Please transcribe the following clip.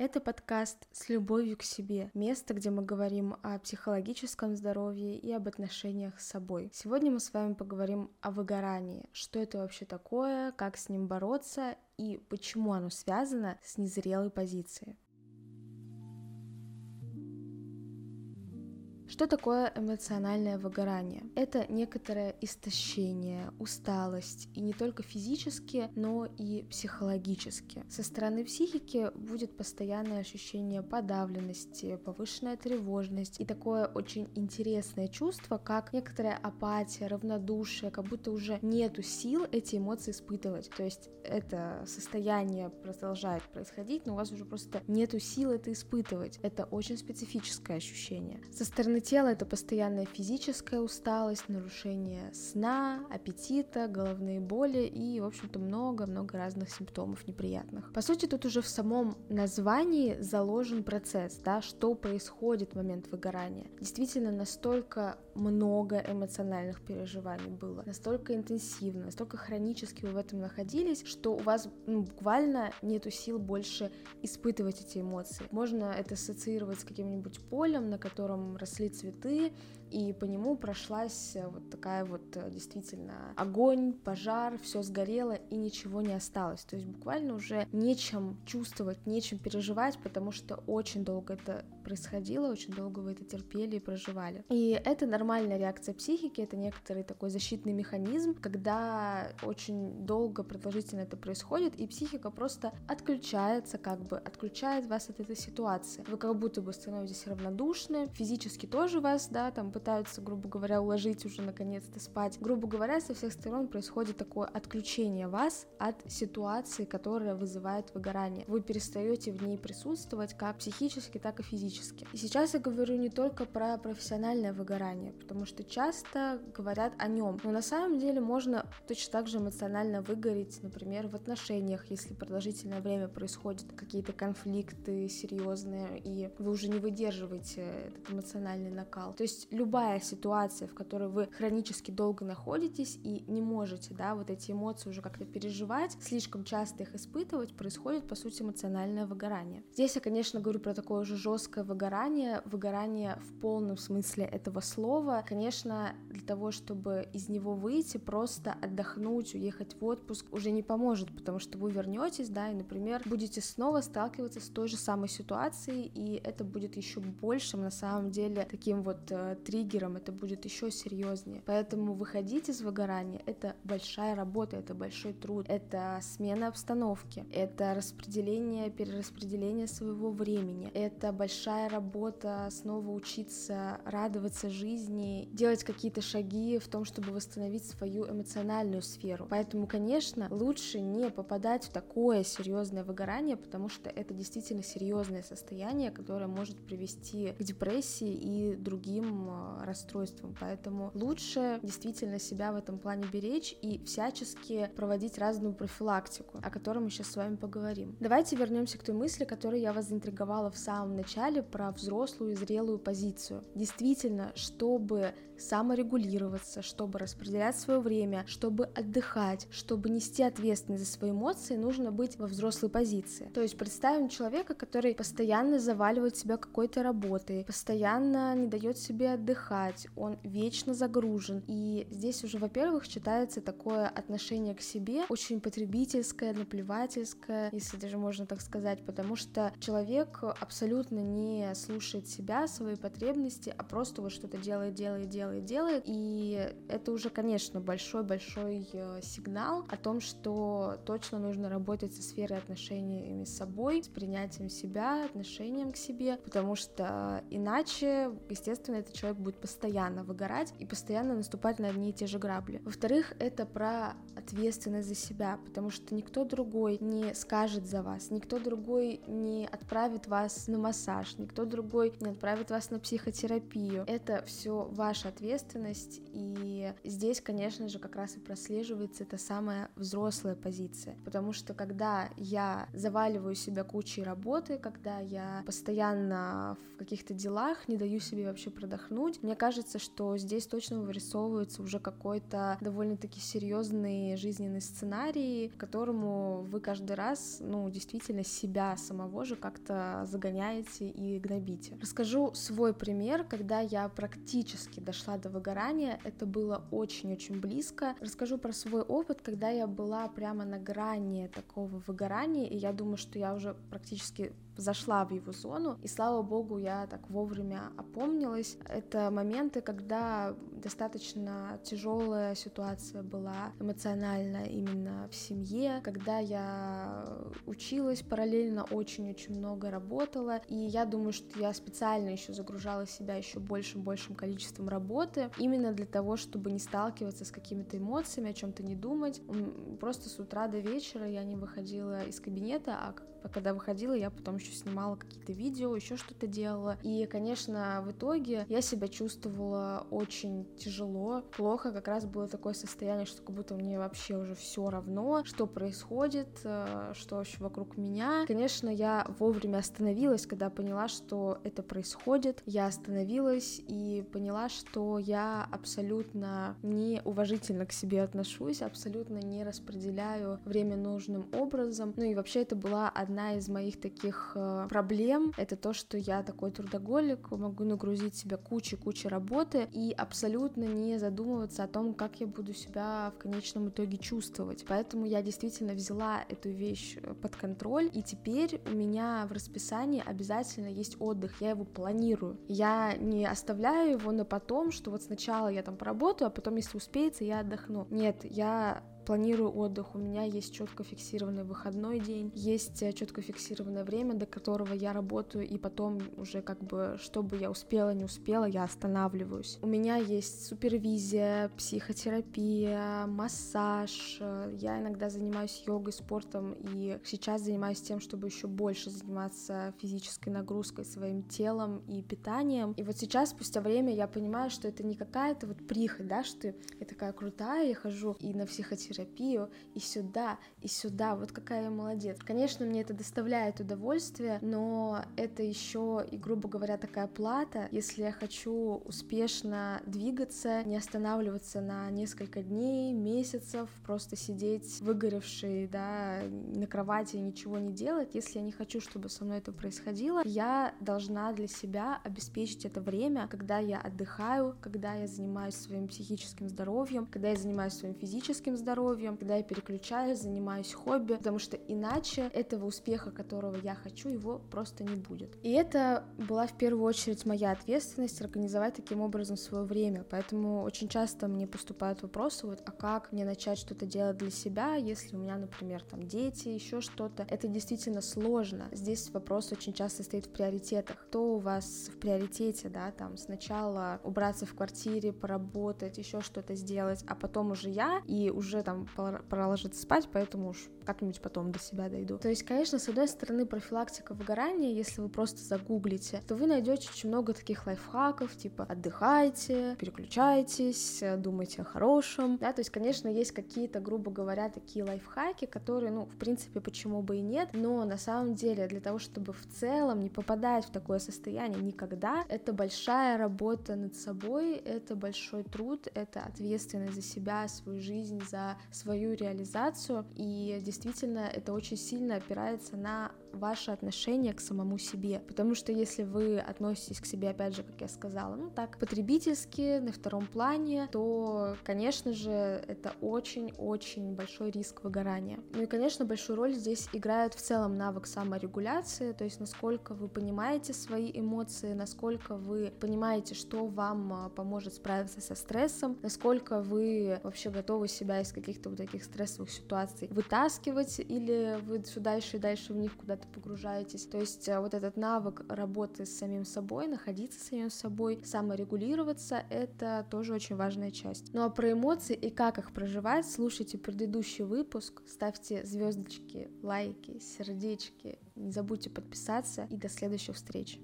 Это подкаст «С любовью к себе», место, где мы говорим о психологическом здоровье и об отношениях с собой. Сегодня мы с вами поговорим о выгорании, что это вообще такое, как с ним бороться и почему оно связано с незрелой позицией. Что такое эмоциональное выгорание? Это некоторое истощение, усталость, и не только физически, но и психологически. Со стороны психики будет постоянное ощущение подавленности, повышенная тревожность и такое очень интересное чувство, как некоторая апатия, равнодушие, как будто уже нету сил эти эмоции испытывать. То есть это состояние продолжает происходить, но у вас уже просто нету сил это испытывать. Это очень специфическое ощущение. Со стороны тела это постоянная физическая усталость, нарушение сна, аппетита, головные боли и, в общем-то, много-много разных симптомов неприятных. По сути, тут уже в самом названии заложен процесс, да, что происходит в момент выгорания. Действительно, настолько много эмоциональных переживаний было, настолько интенсивно, настолько хронически вы в этом находились, что у вас ну, буквально нету сил больше испытывать эти эмоции. Можно это ассоциировать с каким-нибудь полем, на котором росли цветы, и по нему прошлась э, вот такая вот э, действительно огонь, пожар, все сгорело и ничего не осталось. То есть буквально уже нечем чувствовать, нечем переживать, потому что очень долго это происходило, очень долго вы это терпели и проживали. И это нормальная реакция психики, это некоторый такой защитный механизм, когда очень долго, продолжительно это происходит, и психика просто отключается, как бы отключает вас от этой ситуации. Вы как будто бы становитесь равнодушны, физически тоже вас, да, там пытаются, грубо говоря, уложить уже наконец-то спать. Грубо говоря, со всех сторон происходит такое отключение вас от ситуации, которая вызывает выгорание. Вы перестаете в ней присутствовать как психически, так и физически. И сейчас я говорю не только про профессиональное выгорание, потому что часто говорят о нем, но на самом деле можно точно так же эмоционально выгореть, например, в отношениях, если продолжительное время происходят какие-то конфликты серьезные, и вы уже не выдерживаете этот эмоциональный накал. То есть любой любая ситуация, в которой вы хронически долго находитесь и не можете, да, вот эти эмоции уже как-то переживать, слишком часто их испытывать, происходит, по сути, эмоциональное выгорание. Здесь я, конечно, говорю про такое уже жесткое выгорание, выгорание в полном смысле этого слова. Конечно, для того, чтобы из него выйти, просто отдохнуть, уехать в отпуск уже не поможет, потому что вы вернетесь, да, и, например, будете снова сталкиваться с той же самой ситуацией, и это будет еще большим, на самом деле, таким вот э, триггером, это будет еще серьезнее. Поэтому выходить из выгорания — это большая работа, это большой труд, это смена обстановки, это распределение, перераспределение своего времени, это большая работа снова учиться радоваться жизни, делать какие-то шаги в том, чтобы восстановить свою эмоциональную сферу. Поэтому, конечно, лучше не попадать в такое серьезное выгорание, потому что это действительно серьезное состояние, которое может привести к депрессии и другим а, расстройством. Поэтому лучше действительно себя в этом плане беречь и всячески проводить разную профилактику, о которой мы сейчас с вами поговорим. Давайте вернемся к той мысли, которую я вас заинтриговала в самом начале про взрослую и зрелую позицию. Действительно, чтобы саморегулироваться, чтобы распределять свое время, чтобы отдыхать, чтобы нести ответственность за свои эмоции, нужно быть во взрослой позиции. То есть представим человека, который постоянно заваливает себя какой-то работой, постоянно не дает себе отдыхать, он вечно загружен. И здесь уже, во-первых, читается такое отношение к себе, очень потребительское, наплевательское, если даже можно так сказать, потому что человек абсолютно не слушает себя, свои потребности, а просто вот что-то делает, делает, делает, делает. И это уже, конечно, большой-большой э, сигнал о том, что точно нужно работать со сферой отношениями с собой, с принятием себя, отношением к себе, потому что иначе, естественно, этот человек будет постоянно выгорать и постоянно наступать на одни и те же грабли. Во-вторых, это про ответственность за себя, потому что никто другой не скажет за вас, никто другой не отправит вас на массаж, никто другой не отправит вас на психотерапию. Это все ваша ответственность, и здесь, конечно же, как раз и прослеживается эта самая взрослая позиция, потому что когда я заваливаю себя кучей работы, когда я постоянно в каких-то делах не даю себе вообще продохнуть. Мне кажется, что здесь точно вырисовывается уже какой-то довольно-таки серьезный жизненный сценарий, которому вы каждый раз, ну, действительно себя самого же как-то загоняете и гнобите. Расскажу свой пример, когда я практически дошла до выгорания, это было очень-очень близко. Расскажу про свой опыт, когда я была прямо на грани такого выгорания, и я думаю, что я уже практически зашла в его зону, и слава богу, я так вовремя опомнилась. Это моменты, когда достаточно тяжелая ситуация была эмоционально именно в семье, когда я училась параллельно, очень-очень много работала, и я думаю, что я специально еще загружала себя еще большим большим количеством работы, именно для того, чтобы не сталкиваться с какими-то эмоциями, о чем-то не думать. Просто с утра до вечера я не выходила из кабинета, а когда выходила, я потом еще снимала какие-то видео, еще что-то делала. И, конечно, в итоге я себя чувствовала очень тяжело, плохо. Как раз было такое состояние, что как будто мне вообще уже все равно, что происходит, э, что вообще вокруг меня. Конечно, я вовремя остановилась, когда поняла, что это происходит. Я остановилась и поняла, что я абсолютно неуважительно к себе отношусь, абсолютно не распределяю время нужным образом. Ну и вообще это была одна одна из моих таких э, проблем — это то, что я такой трудоголик, могу нагрузить себя кучей-кучей работы и абсолютно не задумываться о том, как я буду себя в конечном итоге чувствовать. Поэтому я действительно взяла эту вещь э, под контроль, и теперь у меня в расписании обязательно есть отдых, я его планирую. Я не оставляю его на потом, что вот сначала я там поработаю, а потом, если успеется, я отдохну. Нет, я планирую отдых, у меня есть четко фиксированный выходной день, есть э, четко фиксированное время, до которого я работаю, и потом уже как бы, чтобы я успела, не успела, я останавливаюсь. У меня есть супервизия, психотерапия, массаж, э, я иногда занимаюсь йогой, спортом, и сейчас занимаюсь тем, чтобы еще больше заниматься физической нагрузкой, своим телом и питанием. И вот сейчас, спустя время, я понимаю, что это не какая-то вот прихоть, да, что я такая крутая, я хожу и на психотерапию, терапию, и сюда, и сюда, вот какая я молодец. Конечно, мне это доставляет удовольствие, но это еще и, грубо говоря, такая плата, если я хочу успешно двигаться, не останавливаться на несколько дней, месяцев, просто сидеть выгоревший, да, на кровати и ничего не делать, если я не хочу, чтобы со мной это происходило, я должна для себя обеспечить это время, когда я отдыхаю, когда я занимаюсь своим психическим здоровьем, когда я занимаюсь своим физическим здоровьем, здоровьем, когда я переключаюсь, занимаюсь хобби, потому что иначе этого успеха, которого я хочу, его просто не будет. И это была в первую очередь моя ответственность организовать таким образом свое время, поэтому очень часто мне поступают вопросы, вот, а как мне начать что-то делать для себя, если у меня, например, там дети, еще что-то. Это действительно сложно. Здесь вопрос очень часто стоит в приоритетах. Кто у вас в приоритете, да, там сначала убраться в квартире, поработать, еще что-то сделать, а потом уже я, и уже там пора ложиться спать, поэтому уж как-нибудь потом до себя дойду. То есть, конечно, с одной стороны, профилактика выгорания, если вы просто загуглите, то вы найдете очень много таких лайфхаков, типа отдыхайте, переключайтесь, думайте о хорошем, да, то есть, конечно, есть какие-то, грубо говоря, такие лайфхаки, которые, ну, в принципе, почему бы и нет, но на самом деле для того, чтобы в целом не попадать в такое состояние никогда, это большая работа над собой, это большой труд, это ответственность за себя, свою жизнь, за свою реализацию, и действительно это очень сильно опирается на ваше отношение к самому себе. Потому что если вы относитесь к себе, опять же, как я сказала, ну так, потребительски, на втором плане, то, конечно же, это очень-очень большой риск выгорания. Ну и, конечно, большую роль здесь играет в целом навык саморегуляции, то есть насколько вы понимаете свои эмоции, насколько вы понимаете, что вам а, поможет справиться со стрессом, насколько вы вообще готовы себя из каких-то вот таких стрессовых ситуаций вытаскивать, или вы все дальше и дальше в них куда-то куда-то погружаетесь. То есть э, вот этот навык работы с самим собой, находиться с самим собой, саморегулироваться, это тоже очень важная часть. Ну а про эмоции и как их проживать, слушайте предыдущий выпуск, ставьте звездочки, лайки, сердечки, не забудьте подписаться и до следующих встреч.